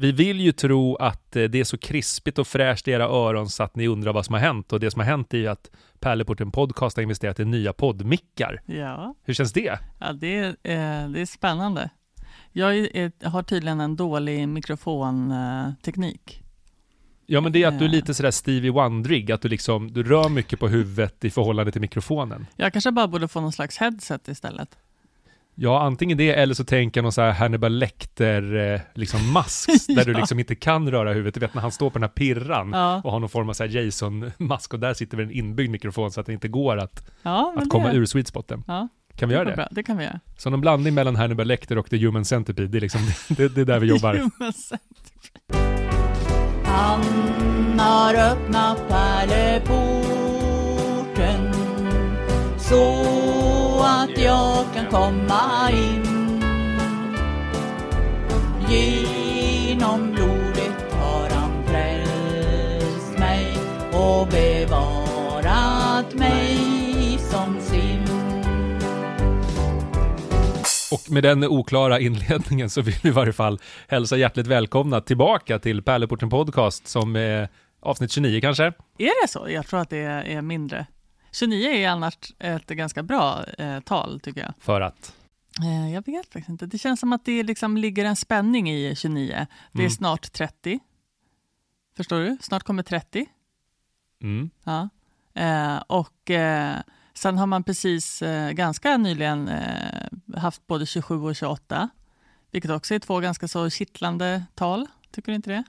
Vi vill ju tro att eh, det är så krispigt och fräscht i era öron så att ni undrar vad som har hänt. Och det som har hänt är ju att Pärleporten Podcast har investerat i nya poddmickar. Ja, Hur känns det? ja det, är, eh, det är spännande. Jag är, har tydligen en dålig mikrofonteknik. Ja, men det är att du är Ja. lite sådär Stevie Wondrig, att du liksom, du rör mycket på huvudet i förhållande till mikrofonen. Jag kanske bara borde få någon slags headset istället. Ja, antingen det eller så tänker jag någon så här Hannibal Lecter, eh, liksom masks, där du Ja. liksom inte kan röra huvudet. Du vet när han står på den här pirran Ja, och har någon form av så här Jason-mask och där sitter väl en inbyggd mikrofon så att det inte går att, ja att komma det, ur sweet spoten. Kan vi göra det? bra. Det kan vi göra. Så någon blandning mellan Hannibal Lecter och The Human Centipede, det är liksom, det, det är där vi jobbar. Human centipede. Han har öppnat pärleporten så att jag kan komma in. Genom blodet har han frälst mig och bevarat mig som sin. Och med den oklara inledningen så vill vi i varje fall hälsa hjärtligt välkomna tillbaka till Pärleporten Podcast som är avsnitt 29 kanske. Är det så? Jag tror att det är, är mindre. 29 är annars ett ganska bra eh, tal, tycker jag. För att, Eh, jag vet faktiskt inte. Det känns som att det liksom ligger en spänning i 29. Det är Mm. snart 30. Förstår du? Snart kommer 30. mm, Ja. Eh, och eh, sen har man precis eh, ganska nyligen eh, haft både 27 och 28, vilket också är två ganska så kittlande tal. Tycker du inte det?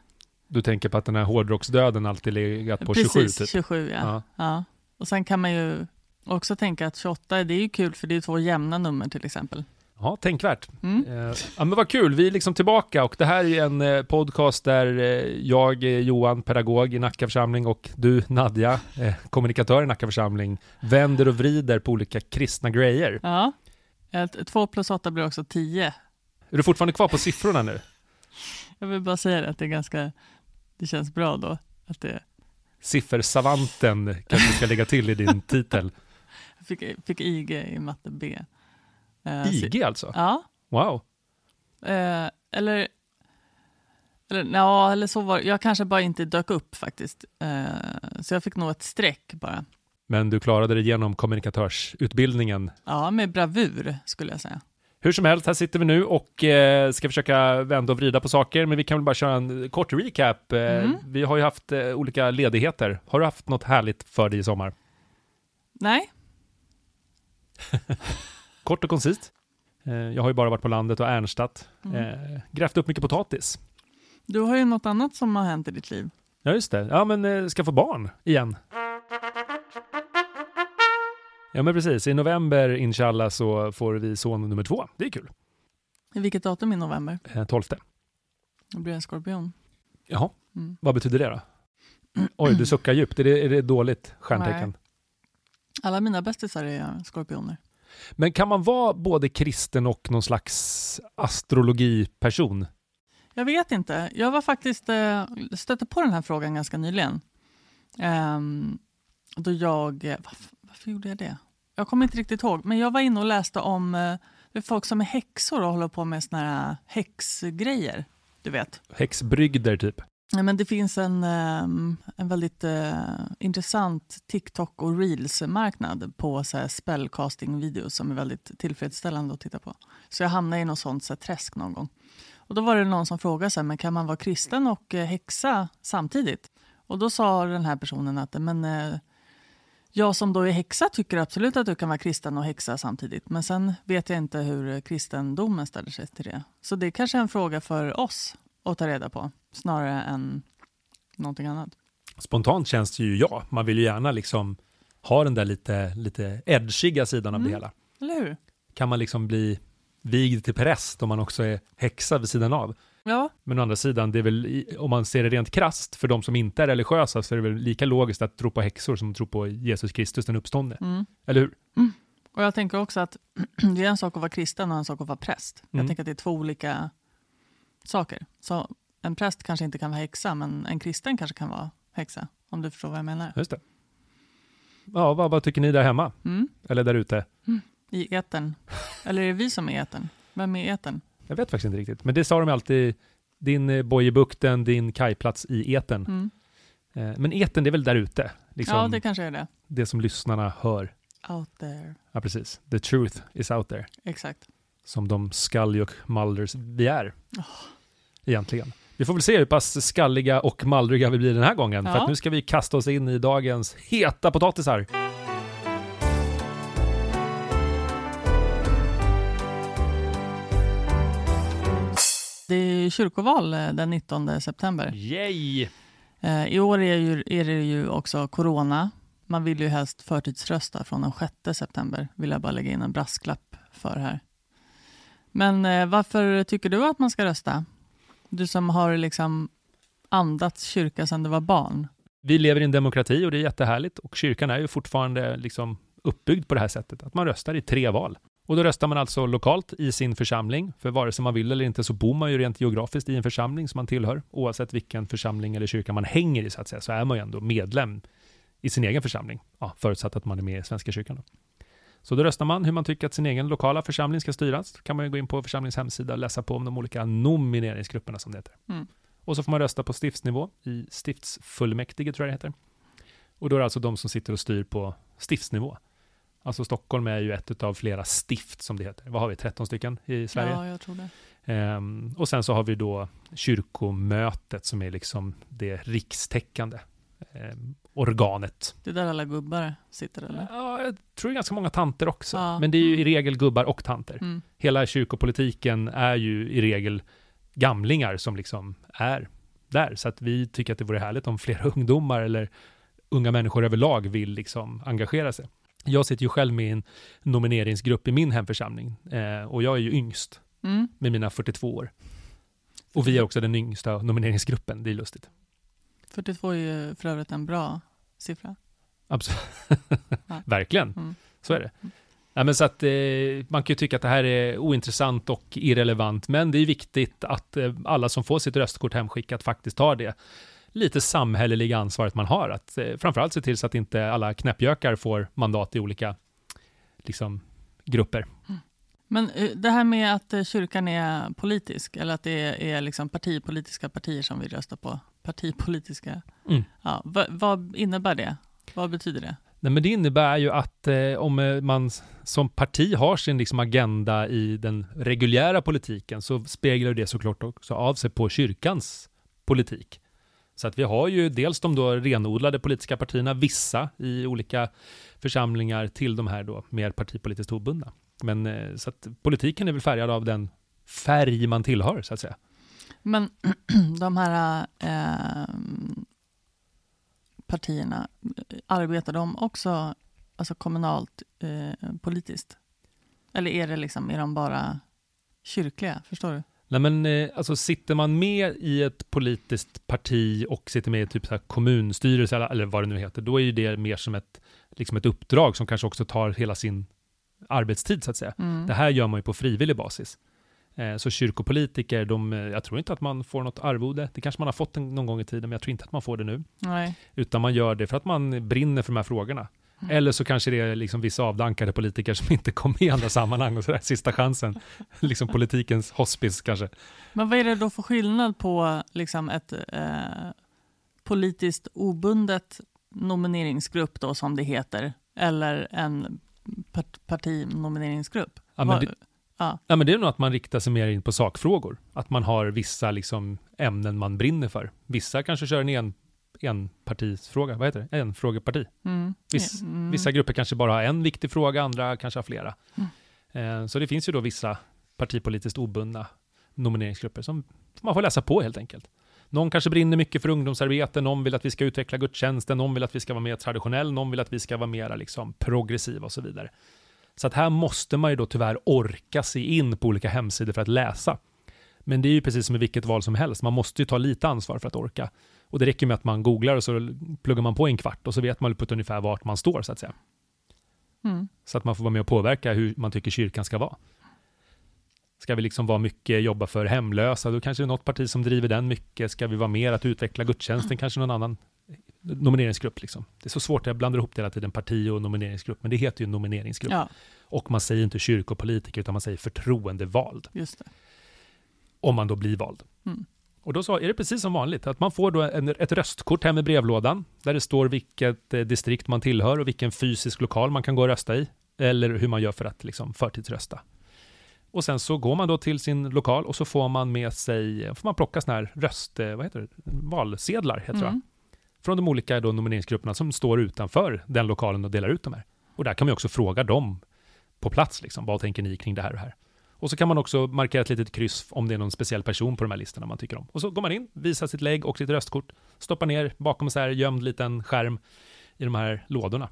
du tänker på att den här hårdrocksdöden alltid legat på 27 precis, typ. 27 ja. Ja. ja. Och sen kan man ju också tänka att 28, det är ju kul för det är två jämna nummer till exempel. Ja, tänkvärt. Mm. Eh, ja, men vad kul, vi är liksom tillbaka och det här är en eh, podcast där eh, jag, Johan, pedagog i Nacka församling och du, Nadja, kommunikatör i Nacka församling, vänder och vrider på olika kristna grejer. Ja. Ett, två plus åtta blir också 10. Är du fortfarande kvar på siffrorna nu? Jag vill bara säga det, att det är ganska, det känns bra då. Att det, Siffersavanten kanske du ska lägga till i din titel. jag fick, fick IG i matte B. Eh, så- IG alltså? Ja, Wow. Eh, eller, eller, ja, eller så var. Jag kanske bara inte dök upp faktiskt. Eh, så jag fick nog ett streck bara. Men du klarade dig igenom kommunikatörsutbildningen. Ja, med bravur skulle jag säga. Hur som helst, här sitter vi nu och eh, ska försöka vända och vrida på saker, men vi kan väl bara köra en kort recap. Eh, Mm. Vi har ju haft eh, olika ledigheter. Har du haft något härligt för dig i sommar? Nej, Kort och koncist. Eh, jag har ju bara varit på landet och ernstat. Mm. Eh, grävt upp mycket potatis. du har ju något annat som har hänt i ditt liv. Ja, just det. Ja, men eh, ska få barn igen. Ja, men precis. I november, inshallah, så får vi son nummer två. Det är kul. I vilket datum i november? Eh, 12. Då blir det en skorpion. Jaha, Mm. vad betyder det då? Oj, du suckar djupt. Är det, är det dåligt stjärntecken? Nej. Alla mina bästisar är skorpioner. Men kan man vara både kristen och någon slags astrologiperson? Jag vet inte. Jag var faktiskt eh, stötte på den här frågan ganska nyligen. Ehm, då jag... eh, Varför, gjorde jag det? Jag kommer inte riktigt ihåg. Men jag var inne och läste om eh, folk som är häxor och håller på med såna här häxgrejer. Du vet. Häxbrygder, typ. Nej, men det finns en, ehm, en väldigt eh, intressant TikTok och Reels-marknad på så här spellcasting-videos som är väldigt tillfredsställande att titta på. Så jag hamnade i något sånt så här, träsk någon gång. Och då var det någon som frågade så här, men kan man vara kristen och eh, häxa samtidigt? Och då sa den här personen att men, eh, jag som då är häxa tycker absolut att du kan vara kristen och häxa samtidigt. Men sen vet jag inte hur kristendomen ställer sig till det. Så det är kanske är en fråga för oss att ta reda på snarare än någonting annat. Spontant känns det ju ja. Man vill ju gärna liksom ha den där lite, lite edgiga sidan av det Mm. hela. Eller hur? Kan man liksom bli vigd till präst om man också är häxa vid sidan av? Ja, Men å andra sidan, det är väl, om man ser det rent krasst, för de som inte är religiösa, så är det väl lika logiskt att tro på häxor som att tro på Jesus Kristus, den uppståndne. mm. Eller hur? och jag tänker också att det är en sak att vara kristen och en sak att vara präst. Mm. Jag tänker att det är två olika saker. Så en präst kanske inte kan vara häxa, men en kristen kanske kan vara häxa. Om du förstår vad jag menar. Just det. Ja, vad, vad tycker ni där hemma? Mm. Eller där ute? I etern. Eller är det vi som är etern? Vem är etern? Jag vet faktiskt inte riktigt. Men det sa de alltid Din eh, boj i bukten, din kajplats i eten. Mm. Eh, men eten, det är väl där ute? Liksom Ja, det... det kanske är det. som lyssnarna hör. Out there. Ja, precis. The truth is out there. Exakt. Som de Scully och Mulders vi är. Egentligen. Vi får väl se hur pass skalliga och mallriga vi blir den här gången. För Ja. att nu ska vi kasta oss in i dagens heta potatisar. Det är kyrkoval eh, den 19 september. Yay! Eh, I år är, ju, är det ju också corona. Man vill ju helst förtidsrösta från den 6 september. Vill jag bara lägga in en brasklapp för här. Men eh, varför tycker du att man ska rösta? Du som har liksom andats kyrka sedan du var barn. Vi lever i en demokrati och det är jättehärligt. Och kyrkan är ju fortfarande liksom uppbyggd på det här sättet. Att man röstar i tre val. Och då röstar man alltså lokalt i sin församling. För vare sig man vill eller inte så bor man ju rent geografiskt i en församling som man tillhör. Oavsett vilken församling eller kyrka man hänger i så att säga, så är man ju ändå medlem i sin egen församling. Ja, förutsatt att man är med i Svenska kyrkan. Då. Så då röstar man hur man tycker att sin egen lokala församling ska styras. Då kan man ju gå in på församlings hemsida och läsa på om de olika nomineringsgrupperna som det heter. Mm. Och så får man rösta på stiftsnivå i stiftsfullmäktige tror jag det heter. Och då är det alltså de som sitter och styr på stiftsnivå. Alltså Stockholm är ju ett av flera stift som det heter. Vad har vi, 13 stycken i Sverige? Ja, jag tror det. Ehm, och sen så har vi då kyrkomötet som är liksom det rikstäckande ehm, organet. Det är där alla gubbar sitter eller? Ja, jag tror det är ganska många tanter också. Ja. Men det är ju i regel gubbar och tanter. Mm. Hela kyrkopolitiken är ju i regel gamlingar som liksom är där. Så att vi tycker att det vore härligt om fler ungdomar eller unga människor överlag vill liksom engagera sig. Jag sitter ju själv med i en nomineringsgrupp i min hemförsamling eh, och jag är ju yngst Mm. med mina 42 år. Och vi är också den yngsta nomineringsgruppen, det är lustigt. 42 är ju för övrigt en bra siffra. Absolut. Ja. Verkligen, Mm. så är det. Ja, men så att, eh, man kan ju tycka att det här är ointressant och irrelevant, men det är viktigt att eh, alla som får sitt röstkort hemskickat faktiskt tar det lite samhälleliga ansvaret man har. Att eh, framförallt se till så att inte alla knäppjökar får mandat i olika liksom, grupper. Men eh, det här med att eh, kyrkan är politisk, eller att det är liksom partipolitiska partier som vi röstar på. Partipolitiska. Mm. Ja, vad, vad innebär det? Vad betyder det? Nej, men det innebär ju att eh, om eh, man som parti har sin liksom, agenda i den reguljära politiken så speglar det såklart också av sig på kyrkans politik. Så att vi har ju dels de då renodlade politiska partierna, vissa i olika församlingar till de här då mer partipolitiskt obundna. Men eh, så att politiken är väl färgad av den färg man tillhör så att säga. Men de här eh, partierna, arbetar de också alltså kommunalt eh, politiskt? Eller är det liksom, är de bara kyrkliga? Förstår du? Nej men eh, alltså sitter man med i ett politiskt parti och sitter med i typ så här kommunstyrelse eller, vad det nu heter, då är ju det mer som ett, liksom ett uppdrag som kanske också tar hela sin arbetstid så att säga. Mm. Det här gör man ju på frivillig basis. Eh, så kyrkopolitiker, de, eh, jag tror inte att man får något arvode. Det kanske man har fått en, någon gång i tiden, men jag tror inte att man får det nu. Nej. Utan man gör det för att man brinner för de här frågorna. Mm. Eller så kanske det är liksom vissa avdankade politiker som inte kom med i andra sammanhang och sådär, sista chansen. liksom politikens hospice kanske. Men vad är det då för skillnad på liksom ett eh, politiskt obundet nomineringsgrupp då som det heter eller en part partinomineringsgrupp? Ja, men det- ja. Ja, men det är nog att man riktar sig mer in på sakfrågor. Att man har vissa liksom, ämnen man brinner för. Vissa kanske kör en, enpartisfråga, vad heter det? En frågeparti. Mm. Viss, Mm. Vissa grupper kanske bara har en viktig fråga, andra kanske har flera. Mm. Eh, så det finns ju då vissa partipolitiskt obundna nomineringsgrupper som man får läsa på helt enkelt. Någon kanske brinner mycket för ungdomsarbete, någon vill att vi ska utveckla gudstjänsten, någon vill att vi ska vara mer traditionell, någon vill att vi ska vara mer liksom, progressiva och så vidare. Så att här måste man ju då tyvärr orka sig in på olika hemsidor för att läsa. Men det är ju precis som i vilket val som helst, man måste ju ta lite ansvar för att orka. Och det räcker med att man googlar och så pluggar man på en kvart och så vet man på ett ungefär vart man står så att säga. Mm. Så att man får vara med och påverka hur man tycker kyrkan ska vara. Ska vi liksom vara mycket jobba för hemlösa, då kanske det är något parti som driver den mycket. Ska vi vara mer att utveckla gudstjänsten, kanske någon annan nomineringsgrupp. Liksom. Det är så svårt, jag blandar ihop det hela tiden, parti och nomineringsgrupp, men det heter ju nomineringsgrupp. Ja, Och man säger inte kyrkopolitiker, utan man säger förtroendevald, just det. om man då blir vald. Mm. Och då så är det precis som vanligt, att man får då en, ett röstkort hem i brevlådan, där det står vilket eh, distrikt man tillhör och vilken fysisk lokal man kan gå och rösta i, eller hur man gör för att liksom, förtidsrösta. Och sen så går man då till sin lokal och så får man med sig, får man plocka sådana här röst, eh, vad heter det, valsedlar, heter det Mm. Från de olika då nomineringsgrupperna som står utanför den lokalen och delar ut de här. Och där kan man också fråga dem på plats, liksom, vad tänker ni kring det här och det här? Och så kan man också markera ett litet kryss om det är någon speciell person på de här listorna man tycker om. Och så går man in, visar sitt lägg och sitt röstkort, stoppar ner bakom en så här gömd liten skärm i de här lådorna.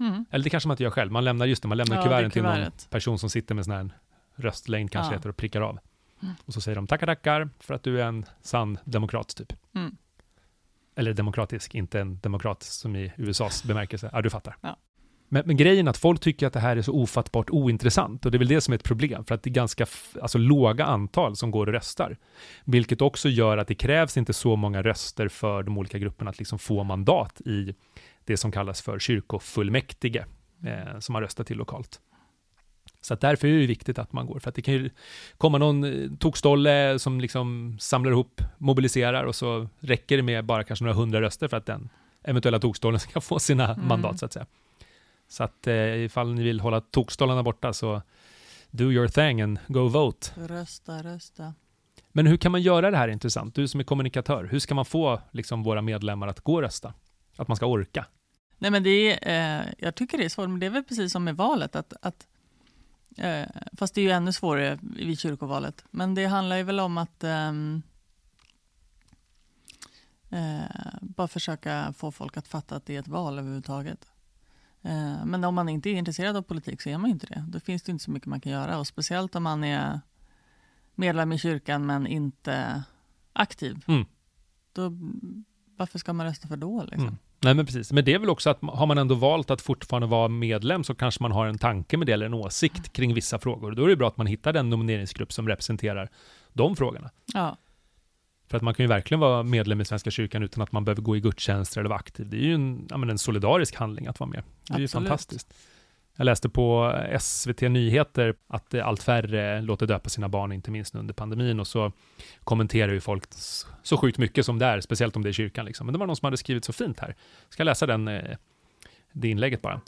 Mm. Eller det kanske man inte gör själv, man lämnar just det, man lämnar Ja, kuverten till någon person som sitter med sån här röstlängd kanske Ja. heter och prickar av. Mm. Och så säger de tackar, tackar för att du är en sann demokrat typ. Mm. Eller demokratisk, inte en demokrat som i USAs bemärkelse. Ja, du fattar. Ja. Men, men grejen är att folk tycker att det här är så ofattbart ointressant och det är väl det som är ett problem, för att det är ganska alltså, låga antal som går och röstar. Vilket också gör att det krävs inte så många röster för de olika grupperna att liksom få mandat i det som kallas för kyrkofullmäktige, eh, som man röstar till lokalt. Så att därför är det viktigt att man går, för att det kan ju komma någon eh, tokstolle som liksom samlar ihop, mobiliserar och så räcker det med bara kanske några hundra röster för att den eventuella tokstollen ska få sina Mm. mandat så att säga. Så att eh, ifall ni vill hålla tokstollarna borta så do your thing and go vote. Rösta, rösta. Men hur kan man göra det här intressant? Du som är kommunikatör, hur ska man få liksom, våra medlemmar att gå och rösta? Att man ska orka? Nej, men det är, eh, jag tycker det är svårt, men det är väl precis som med valet. Att, att, eh, fast det är ju ännu svårare vid kyrkovalet. Men det handlar ju väl om att ehm, eh, bara försöka få folk att fatta att det är ett val överhuvudtaget. Eh, men om man inte är intresserad av politik så är man inte det. Då finns det inte så mycket man kan göra. Och speciellt om man är medlem i kyrkan men inte aktiv. Mm. Då, varför ska man rösta för då? Liksom? Mm. Nej men precis, men det är väl också att har man ändå valt att fortfarande vara medlem så kanske man har en tanke med det eller en åsikt kring vissa frågor. Då är det bra att man hittar den nomineringsgrupp som representerar de frågorna. Ja. För att man kan ju verkligen vara medlem i Svenska kyrkan utan att man behöver gå i gudstjänster eller vara aktiv. Det är ju en, ja, en solidarisk handling att vara med. Det är ju fantastiskt. Jag läste på SVT Nyheter att eh, allt färre låter döpa sina barn, inte minst under pandemin, och så kommenterar ju folk så sjukt mycket som det är, speciellt om det är kyrkan. Liksom. Men det var någon som hade skrivit så fint här. Ska jag läsa den, eh, det inlägget bara.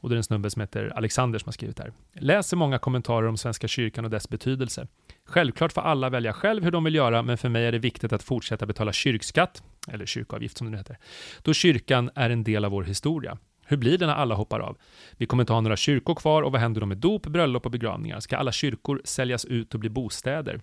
Och det är en snubbe som heter Alexander som har skrivit här. Läser många kommentarer om Svenska kyrkan och dess betydelse. Självklart får alla välja själv hur de vill göra, men för mig är det viktigt att fortsätta betala kyrkskatt, eller kyrkoavgift som det nu heter, då kyrkan är en del av vår historia. Hur blir det när alla hoppar av? Vi kommer inte ha några kyrkor kvar och vad händer då med dop, bröllop och begravningar? Ska alla kyrkor säljas ut och bli bostäder?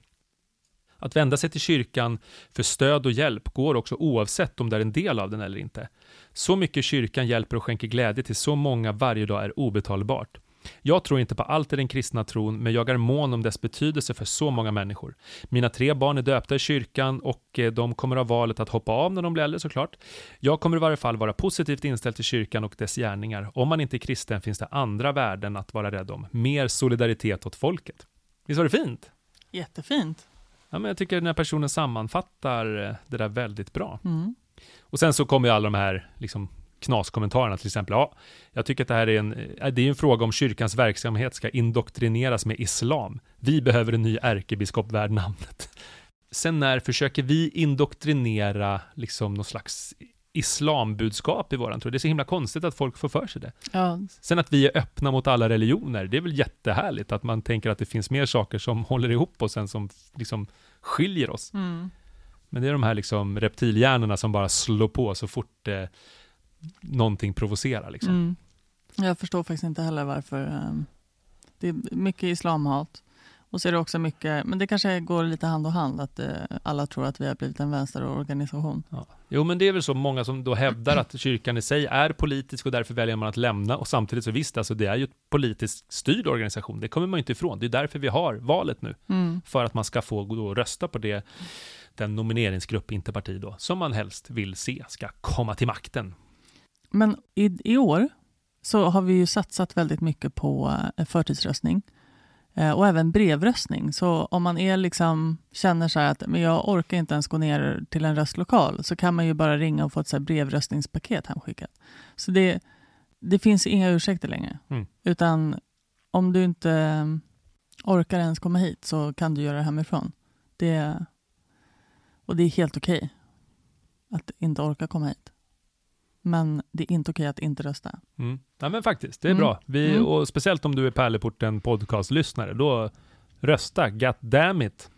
Att vända sig till kyrkan för stöd och hjälp går också oavsett om det är en del av den eller inte. Så mycket kyrkan hjälper och skänker glädje till så många varje dag är obetalbart. Jag tror inte på allt i den kristna tron, men jag är mån om dess betydelse för så många människor. Mina tre barn är döpta i kyrkan och eh, de kommer ha valet att hoppa av när de blir äldre såklart. Jag kommer i varje fall vara positivt inställd till kyrkan och dess gärningar. Om man inte är kristen finns det andra värden att vara rädd om. Mer solidaritet åt folket. Visst var det fint? Jättefint. Ja, men jag tycker den här personen sammanfattar eh, det där väldigt bra. Mm. Och sen så kommer ju alla de här liksom, knaskommentarerna till exempel. Ja, jag tycker att det här är en, eh, det är en fråga om kyrkans verksamhet ska indoktrineras med islam. Vi behöver en ny ärkebiskop värd namnet. Sen när försöker vi indoktrinera liksom någon slags islambudskap i våran tro? Det är så himla konstigt att folk får för sig det. Ja, Sen att vi är öppna mot alla religioner, det är väl jättehärligt att man tänker att det finns mer saker som håller ihop oss än som liksom skiljer oss. mm. Men det är de här liksom reptilhjärnorna som bara slår på så fort eh, någonting provocerar. Liksom. Mm. Jag förstår faktiskt inte heller varför. ehm, det är mycket islamhat. Och så är det också mycket, men det kanske går lite hand i hand att eh, alla tror att vi har blivit en vänsterorganisation. Ja. Jo, men det är väl så många som då hävdar att kyrkan i sig är politisk och därför väljer man att lämna. Och samtidigt så visst, alltså det är ju ett politiskt styrd organisation. Det kommer man ju inte ifrån. Det är därför vi har valet nu. Mm. För att man ska få gå och rösta på det, den nomineringsgrupp, inte parti då, som man helst vill se ska komma till makten. Men i, i år så har vi ju satsat väldigt mycket på eh, förtidsröstning eh, och även brevröstning. Så om man är liksom, känner så här att men jag orkar inte ens gå ner till en röstlokal så kan man ju bara ringa och få ett så här brevröstningspaket hemskickat. Så det, det finns inga ursäkter längre. Mm. Utan om du inte eh, orkar ens komma hit så kan du göra det hemifrån. Det, Och det är helt okej att inte orka komma hit. Men det är inte okej att inte rösta. Mm. Ja, men faktiskt, det är Mm. bra. Vi, Mm. Och speciellt om du är Pärleporten podcast-lyssnare, då rösta, god damn it.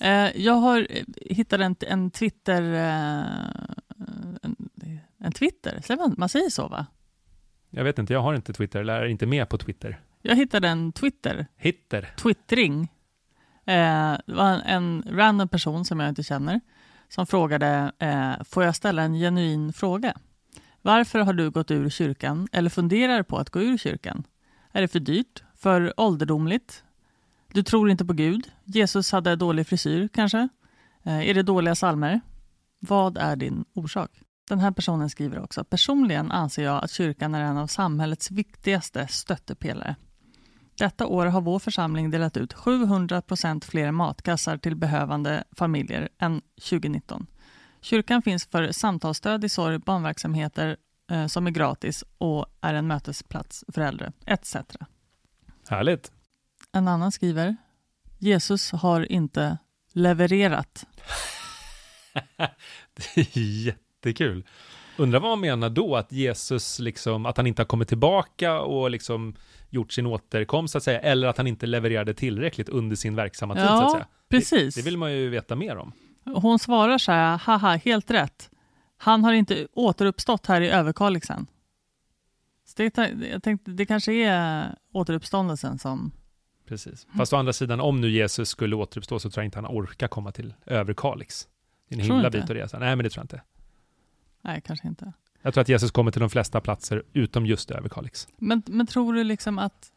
Eh, jag har eh, hittat en, en Twitter... Eh, en, en Twitter, man säger så va? Jag vet inte, jag har inte Twitter, eller är inte med på Twitter. Jag hittade en Twitter, Hitter. twittring. Eh, det var en, en random person som jag inte känner som frågade, eh, får jag ställa en genuin fråga? Varför har du gått ur kyrkan eller funderar på att gå ur kyrkan? Är det för dyrt? För ålderdomligt? Du tror inte på Gud? Jesus hade dålig frisyr kanske? Eh, är det dåliga salmer? Vad är din orsak? Den här personen skriver också, personligen anser jag att kyrkan är en av samhällets viktigaste stöttepelare. Detta år har vår församling delat ut 700% fler matkassar till behövande familjer än 2019. Kyrkan finns för samtalsstöd i sorg, barnverksamheter eh, som är gratis och är en mötesplats för äldre, etc. Härligt. En annan skriver, Jesus har inte levererat. Det är jättekul. Undrar vad man menar då, att Jesus liksom, att han inte har kommit tillbaka och liksom gjort sin återkomst så att säga, eller att han inte levererade tillräckligt under sin verksamma tid så att Ja, säga. precis. Det, det vill man ju veta mer om. Hon svarar så här, haha, helt rätt. Han har inte återuppstått här i Överkalixen. Så det, jag tänkte, det kanske är återuppståndelsen som... Precis. Fast å andra sidan, om nu Jesus skulle återuppstå så tror jag inte han orkar komma till Överkalix. Det är en himla bit att resa. Nej, men det tror jag inte. Nej, kanske inte. Jag tror att Jesus kommer till de flesta platser utom just Överkalix. Men, men tror du liksom att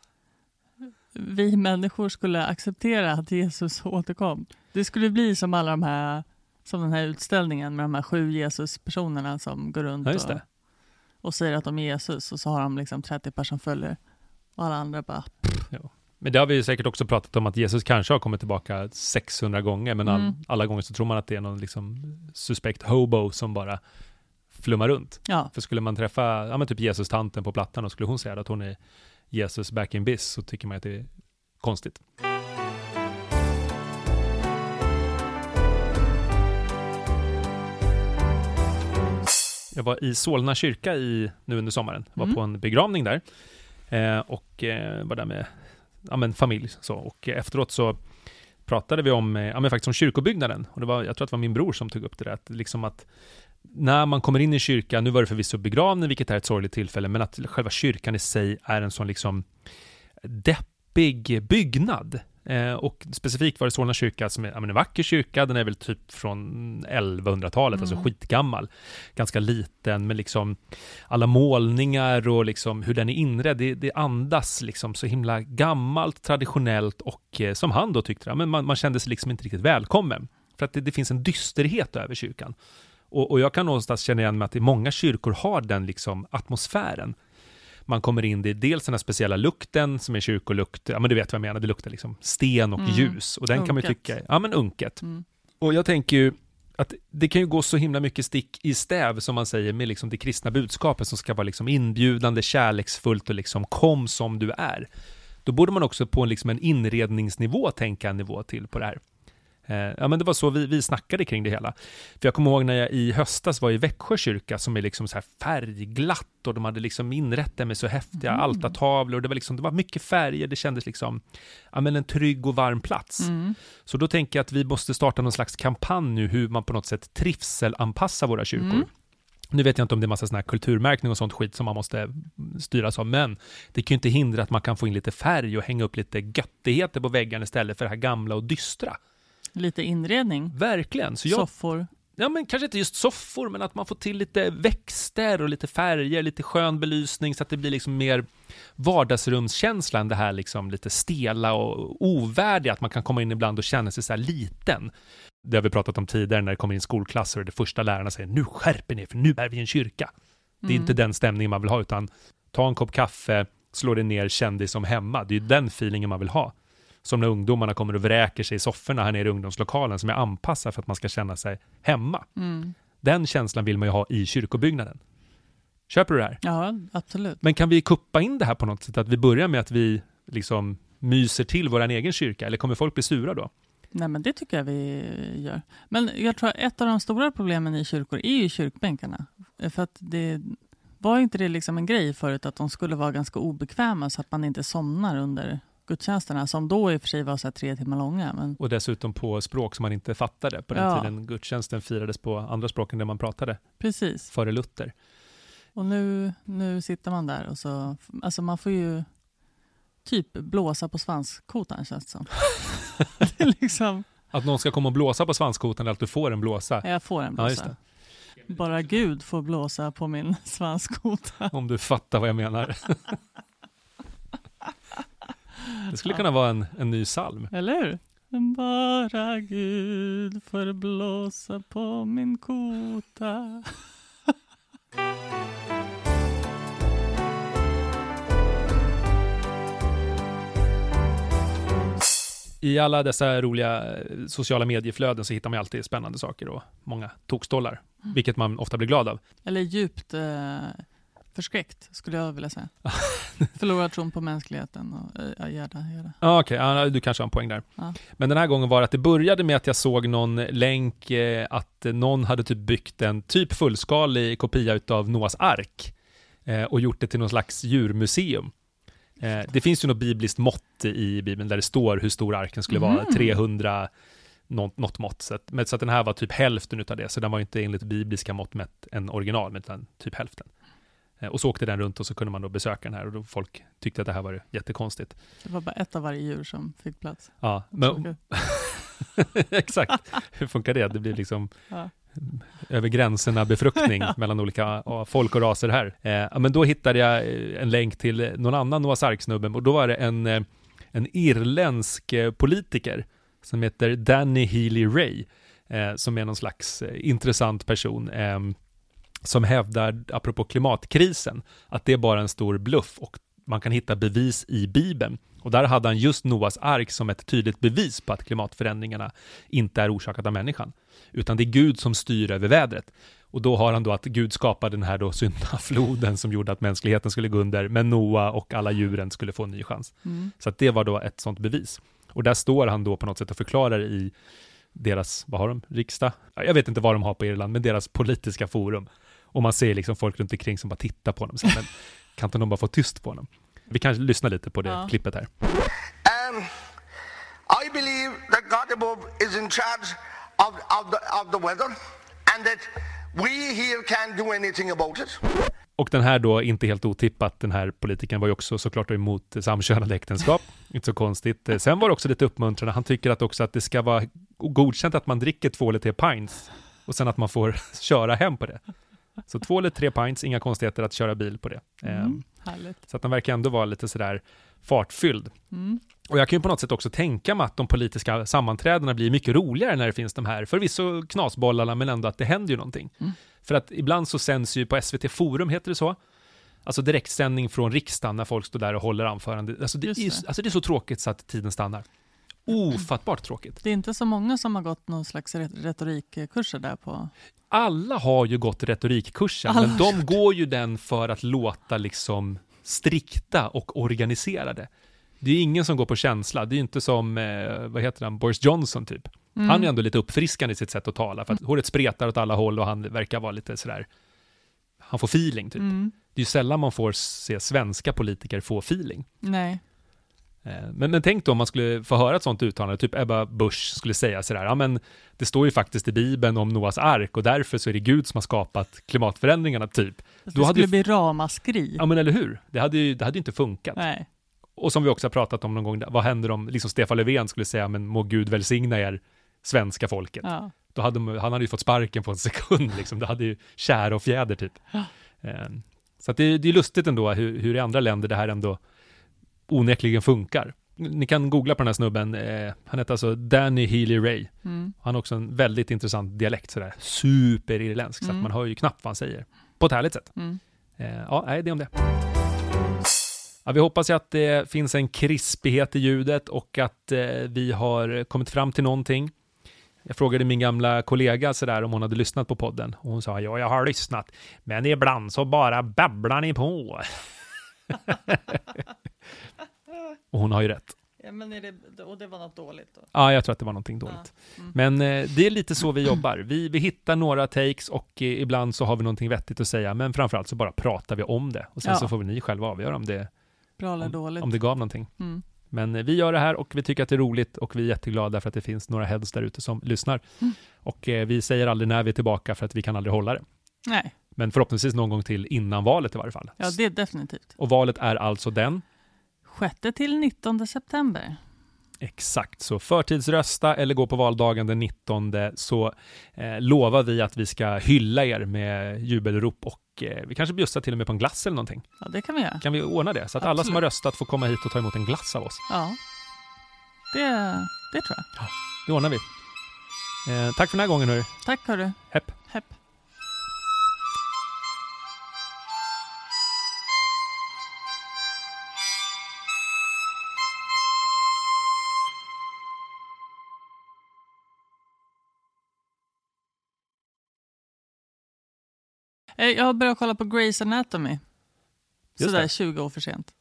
vi människor skulle acceptera att Jesus återkom? Det skulle bli som alla de här, som den här utställningen med de här sju Jesus-personerna som går runt Ja, och, och säger att de är Jesus och så har de liksom 30 personer som följer. Och alla andra bara, Men det har vi ju säkert också pratat om att Jesus kanske har kommit tillbaka 600 gånger, men all, Mm. alla gånger så tror man att det är någon liksom suspekt hobo som bara flummar runt. ja, För skulle man träffa, ja men typ Jesus-tanten på Plattan och skulle hon säga att hon är Jesus back in biz så tycker man att det är konstigt. Jag var i Solna kyrka i, nu under sommaren, var Mm. på en begravning där eh, och eh, var där med ja, men familj. Så. Och efteråt så pratade vi om, eh, ja, men faktiskt om kyrkobyggnaden. Och det var, jag tror att det var min bror som tog upp det där, att, liksom att när man kommer in i kyrkan, nu var det förvisso begravning, vilket är ett sorgligt tillfälle, men att själva kyrkan i sig är en sån liksom deppig byggnad. Eh, och specifikt var det Solna kyrka som är ja, men en vacker kyrka, den är väl typ från 1100-talet, alltså Mm. skitgammal. Ganska liten, med liksom alla målningar och liksom hur den är inredd, det, det andas liksom så himla gammalt, traditionellt och eh, som han då tyckte, ja, men man, man kände sig liksom inte riktigt välkommen. För att det, det finns en dysterhet över kyrkan. Och, och jag kan någonstans känna igen mig att många kyrkor har den liksom atmosfären. Man kommer in, det är dels den här speciella lukten som är kyrkolukt, ja men du vet vad jag menar, det luktar liksom sten och Mm. ljus. Och den kan man ju Unket. tycka, ja men unket. mm. Och jag tänker ju att det kan ju gå så himla mycket stick i stäv, som man säger, med liksom det kristna budskapet som ska vara liksom inbjudande, kärleksfullt och liksom kom som du är. Då borde man också på liksom en inredningsnivå tänka en nivå till på det här. Eh, ja, men det var så vi, vi snackade kring det hela. För jag kommer ihåg när jag i höstas var i Växjö kyrka som är liksom så här färgglatt och de hade liksom inrett det med så häftiga Mm. altartavlor. och Det var, liksom, det var mycket färger, det kändes liksom ja, men en trygg och varm plats. Mm. Så då tänker jag att vi måste starta någon slags kampanj nu hur man på något sätt trivselanpassar våra kyrkor. Mm. Nu vet jag inte om det är massa sån här kulturmärkning och sånt skit som man måste styras av, men det kan ju inte hindra att man kan få in lite färg och hänga upp lite göttigheter på väggarna istället för det här gamla och dystra. Lite inredning, Verkligen. Så jag, soffor. ja men kanske inte just soffor, men att man får till lite växter och lite färger, lite skön belysning så att det blir liksom mer vardagsrumskänsla än det här liksom lite stela och ovärdiga, att man kan komma in ibland och känna sig så här liten. Det har vi pratat om tidigare när det kommer in skolklasser och det första lärarna säger nu skärper ni er, för nu är vi i en kyrka. Det är Mm. inte den stämningen man vill ha, utan ta en kopp kaffe, slå dig ner, känn dig som hemma. Det är ju den feelingen man vill ha. Som när ungdomarna kommer och vräker sig i sofforna här nere i ungdomslokalen, som är anpassad för att man ska känna sig hemma. Mm. Den känslan vill man ju ha i kyrkobyggnaden. Köper du det här? Ja, absolut. Men kan vi kuppa in det här på något sätt? Att vi börjar med att vi liksom myser till vår egen kyrka? Eller kommer folk bli sura då? Nej, men det tycker jag vi gör. Men jag tror att ett av de stora problemen i kyrkor är ju kyrkbänkarna. För att det var inte det liksom en grej förut att de skulle vara ganska obekväma så att man inte somnar under gudstjänsterna som då i och för sig var så tre timmar långa. Men... Och dessutom på språk som man inte fattade på den Ja. tiden gudstjänsten firades på andra språk än det man pratade Precis. före Luther. Och nu, nu sitter man där och så, alltså man får ju typ blåsa på svanskotan känns det som. det är liksom, Att någon ska komma och blåsa på svanskotan eller att du får en blåsa. jag får en Ja, blåsa. Bara Gud får blåsa på min svanskota. Om du fattar vad jag menar. Det skulle kunna vara en, en ny psalm. Eller hur? Bara Gud får blåsa på min kota. I alla dessa roliga eh, sociala medieflöden så hittar man alltid spännande saker och många tokstollar, vilket man ofta blir glad av. Eller djupt eh, förskräckt, skulle jag vilja säga. Förlorar tron på mänskligheten och eh, ja, gärda, gärda. Ja, Okej, ja, du kanske har en poäng där. Ja. Men den här gången var det att det började med att jag såg någon länk eh, att någon hade typ byggt en typ fullskalig kopia utav Noas ark eh, och gjort det till någon slags djurmuseum. Eh, det finns ju något bibliskt mått i Bibeln där det står hur stor arken skulle vara, Mhm. 300 något, något mått. Så att, men, så att den här var typ hälften utav det, så den var inte enligt bibliska mått mätt en original, utan typ hälften. Eh, och så åkte den runt och så kunde man då besöka den här och då folk tyckte att det här var jättekonstigt. Det var bara ett av varje djur som fick plats. Ja, men. Exakt. Hur funkar det? Det blir liksom Ja. över gränserna befruktning Ja. mellan olika folk och raser här. Eh, men då hittade jag eh, en länk till någon annan Noahs ark-snubbe och då var det en, eh, en irländsk politiker som heter Danny Healy Ray, eh, som är någon slags intressant person. Eh, som hävdar, apropå klimatkrisen, att det är bara en stor bluff och man kan hitta bevis i Bibeln. Och där hade han just Noas ark som ett tydligt bevis på att klimatförändringarna inte är orsakat av människan, utan det är Gud som styr över vädret. Och då har han då att Gud skapade den här då syndafloden som gjorde att mänskligheten skulle gå under, men Noa och alla djuren skulle få en ny chans. Mm. Så det var då ett sånt bevis. Och där står han då på något sätt och förklarar i deras, vad har de, riksdag? Ja, Jag vet inte vad de har på Irland, men deras politiska forum. Och man ser liksom folk runt omkring som bara tittar på honom. Så, men kan inte någon bara få tyst på honom? Vi kan lyssna lite på det Ja. klippet här. Um, I believe that God above is in charge of, of, the, of the weather and that we here can't do anything about it. Och den här då, inte helt otippat, den här politikern var ju också såklart emot samkönade äktenskap. inte så konstigt. Eh, Sen var det också lite uppmuntrande. Han tycker att också att det ska vara godkänt att man dricker två eller tre pints och sen att man får köra hem på det. Så två eller tre pints, inga konstigheter att köra bil på det. Mm. Härligt. Så att den verkar ändå vara lite sådär fartfylld. Mm. Och jag kan ju på något sätt också tänka mig att de politiska sammanträdena blir mycket roligare när det finns de här, förvisso knasbollarna, men ändå att det händer ju någonting. Mm. För att ibland så sänds ju på SVT Forum, heter det så? Alltså direktsändning från riksdagen när folk står där och håller anförande. Alltså det, Just är, det. alltså det är så tråkigt så att tiden stannar. Ofattbart tråkigt. Det är inte så många som har gått någon slags re- retorikkurser där på... Alla har ju gått retorikkursen, Alla men de går ju den för att låta liksom strikta och organiserade. Det är ingen som går på känsla. Det är inte som, eh, vad heter han, Boris Johnson typ. Mm. Han är ändå lite uppfriskande i sitt sätt att tala, för att håret spretar åt alla håll och han verkar vara lite sådär, han får feeling typ. Mm. Det är ju sällan man får se svenska politiker få feeling. Nej. Eh, Men, men tänk då om man skulle få höra ett sånt uttalande, typ Ebba Busch skulle säga sådär, ja men det står ju faktiskt i Bibeln om Noas ark och därför så är det Gud som har skapat klimatförändringarna typ. Då det hade skulle ju- bli ramaskri. Ja men eller hur? Det hade ju det hade inte funkat. Nej. Och som vi också har pratat om någon gång, vad händer om liksom Stefan Löfven skulle säga, men må Gud välsigna er svenska folket. Ja. Då hade, de- han hade ju fått sparken på en sekund, liksom. det hade ju kära och fjäder typ. Eh, Så att det, det är lustigt ändå hur, hur i andra länder det här ändå onekligen funkar. Ni kan googla på den här snubben, eh, han heter alltså Danny Healy Ray. Mm. Han har också en väldigt intressant dialekt, sådär superirländsk, så att Mm. man hör ju knappt vad han säger. På ett härligt sätt. Mm. Eh, ja, nej, det om det. Ja, vi hoppas ju att det finns en krispighet i ljudet och att eh, vi har kommit fram till någonting. Jag frågade min gamla kollega sådär om hon hade lyssnat på podden. Och hon sa, ja, jag har lyssnat. Men ibland så bara babblar ni på. och hon har ju rätt. Ja, men det, och det var något dåligt då? Ja, jag tror att det var någonting dåligt. Mm. Men eh, det är lite så vi jobbar. Vi, vi hittar några takes och eh, ibland så har vi någonting vettigt att säga, men framförallt så bara pratar vi om det. Och sen Ja. så får vi ni själva avgöra om det, Bra eller om, dåligt? om det gav någonting. Mm. Men eh, vi gör det här och vi tycker att det är roligt och vi är jätteglada för att det finns några heads där ute som lyssnar. Mm. Och eh, vi säger aldrig när vi är tillbaka för att vi kan aldrig hålla det. Nej, Men förhoppningsvis någon gång till innan valet i varje fall. ja det är definitivt. Och valet är alltså den? 6 till 19 september. Exakt, så förtidsrösta eller gå på valdagen den 19 så eh, lovar vi att vi ska hylla er med jubelrop och eh, vi kanske bjussar till och med på en glass eller någonting. Ja, det kan vi göra. Kan vi ordna det? Så att alla som Absolut. har röstat får komma hit och ta emot en glass av oss. Ja, det, det tror jag. Det ordnar vi. Eh, tack för den här gången hörru. Tack hörru. Hepp. Hepp. Jag har börjat kolla på Grey's Anatomy. Just Sådär det. 20 år för sent.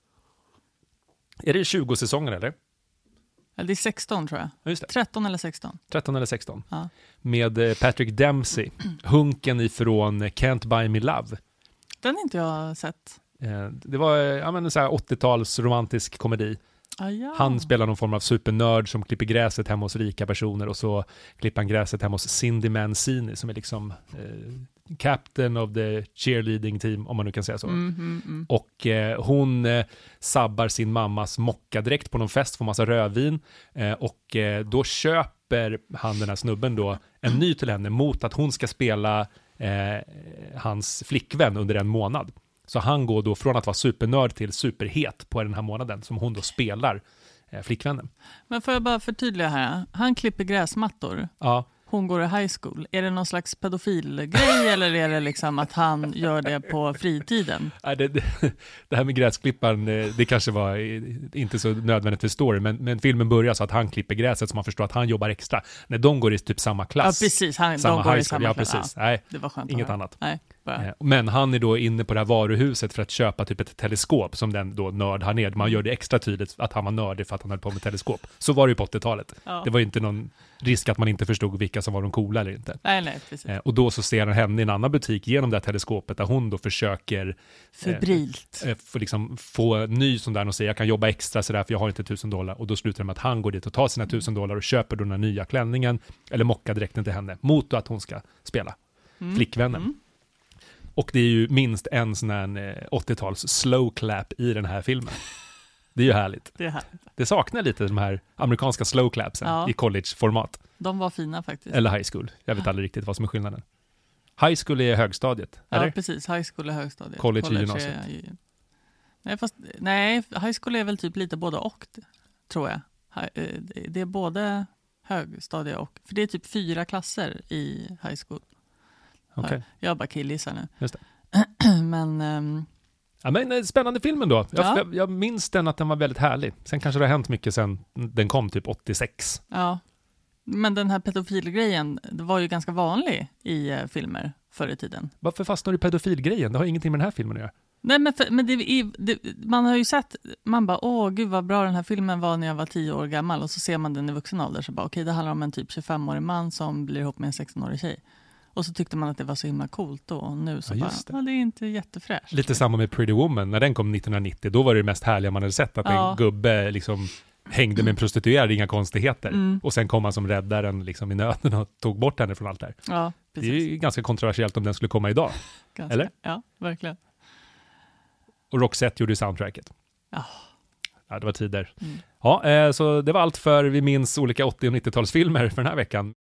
Är det 20 säsonger eller? Eller det är 16 tror jag. Ja, Just det. 13 eller 16. 13 eller 16. Ja. Med eh, Patrick Dempsey, hunken ifrån Can't Buy Me Love. Den har inte jag sett. Eh, det var eh, ja, men en så här 80-tals romantisk komedi. Ah, ja. Han spelar någon form av supernörd som klipper gräset hemma hos rika personer och så klipper han gräset hemma hos Cindy Mancini som är liksom eh, captain of the cheerleading team, om man nu kan säga så. Mm, mm, mm. Och eh, hon eh, sabbar sin mammas mockadräkt på någon fest, får massa rödvin eh, och eh, då köper han den här snubben då en ny till henne mot att hon ska spela eh, hans flickvän under en månad. Så han går då från att vara supernörd till superhet på den här månaden som hon då spelar eh, flickvännen. Men får jag bara förtydliga här. Han klipper gräsmattor. Ja, Hon går i high school. Är det någon slags pedofilgrej eller är det liksom att han gör det på fritiden? Nej, det, det, här med gräsklipparen, eh, det kanske var eh, inte så nödvändigt för story, men, men filmen börjar så att han klipper gräset så man förstår att han jobbar extra. När de går i typ samma Ja, klass. precis. Han, samma de går i samma Ja, klass. precis. Ja, Nej, inget annat. Nej, Eh, Men han är då inne på det här varuhuset för att köpa typ ett teleskop som den då nörd har ner. Man gör det extra tydligt att han var nördig för att han höll på med teleskop. Så var det ju på 80-talet. Ja. Det var ju inte någon risk att man inte förstod vilka som var de coola eller inte. Nej, nej, precis. Eh, Och då så ser han henne i en annan butik genom det här teleskopet där hon då försöker Febrilt. eh, få, liksom, få ny sån där och säga jag kan jobba extra sådär för jag har inte tusen dollar och då slutar det med att han går dit och tar sina tusen dollar och köper då den här nya klänningen eller mockadräkten till henne mot att hon ska spela Mm. flickvännen. Mm. Och det är ju minst en sån här eh, 80-tals slow clap i den här filmen. Det är ju härligt. Det här. Det saknar lite de här amerikanska slow clapsen Ja. i college-format. De var fina faktiskt. Eller high school. Jag vet aldrig riktigt vad som är skillnaden. High school är högstadiet, ja, eller? precis. High school och högstadiet. College är gymnasiet. är ju- Nej, fast, nej, high school är väl typ lite både och, tror jag. Eh, det- Det är både högstadie och... För det är typ fyra klasser i high school. Okej. Jag bara killgissar nu. Just Men ehm, Ja, men eh, spännande filmen då. Jag, Ja. jag, jag minns den att den var väldigt härlig. Sen kanske det har hänt mycket sen den kom, typ 86. ja. Men den här pedofilgrejen det var ju ganska vanlig i eh, filmer förr i tiden. Varför fastnar du i pedofilgrejen? Det har ingenting med den här filmen att göra. Nej, men, för, men det, det, man har ju sett, man bara åh gud vad bra den här filmen var när jag var tio år gammal och så ser man den i vuxen ålder så bara okej det handlar om en typ 25-årig man som blir ihop med en 16-årig tjej. Och så tyckte man att det var så himla coolt då och nu så Ja, bara, det. ja det är inte jättefräscht. Lite samma med Pretty Woman, när den kom 1990, då var det det mest härliga man hade sett, att Ja. en gubbe liksom hängde med en prostituerad, inga konstigheter. Mm. Och sen kom han som räddaren liksom i nöden och tog bort henne från allt det här. Ja, Det är precis. ju ganska kontroversiellt om den skulle komma idag. Ganska. eller? Ja, verkligen. Och Roxette gjorde ju soundtracket. Ja. Ja, det var tider. Mm. Ja, eh, så det var allt för Vi minns olika 80 och 90-talsfilmer för den här veckan.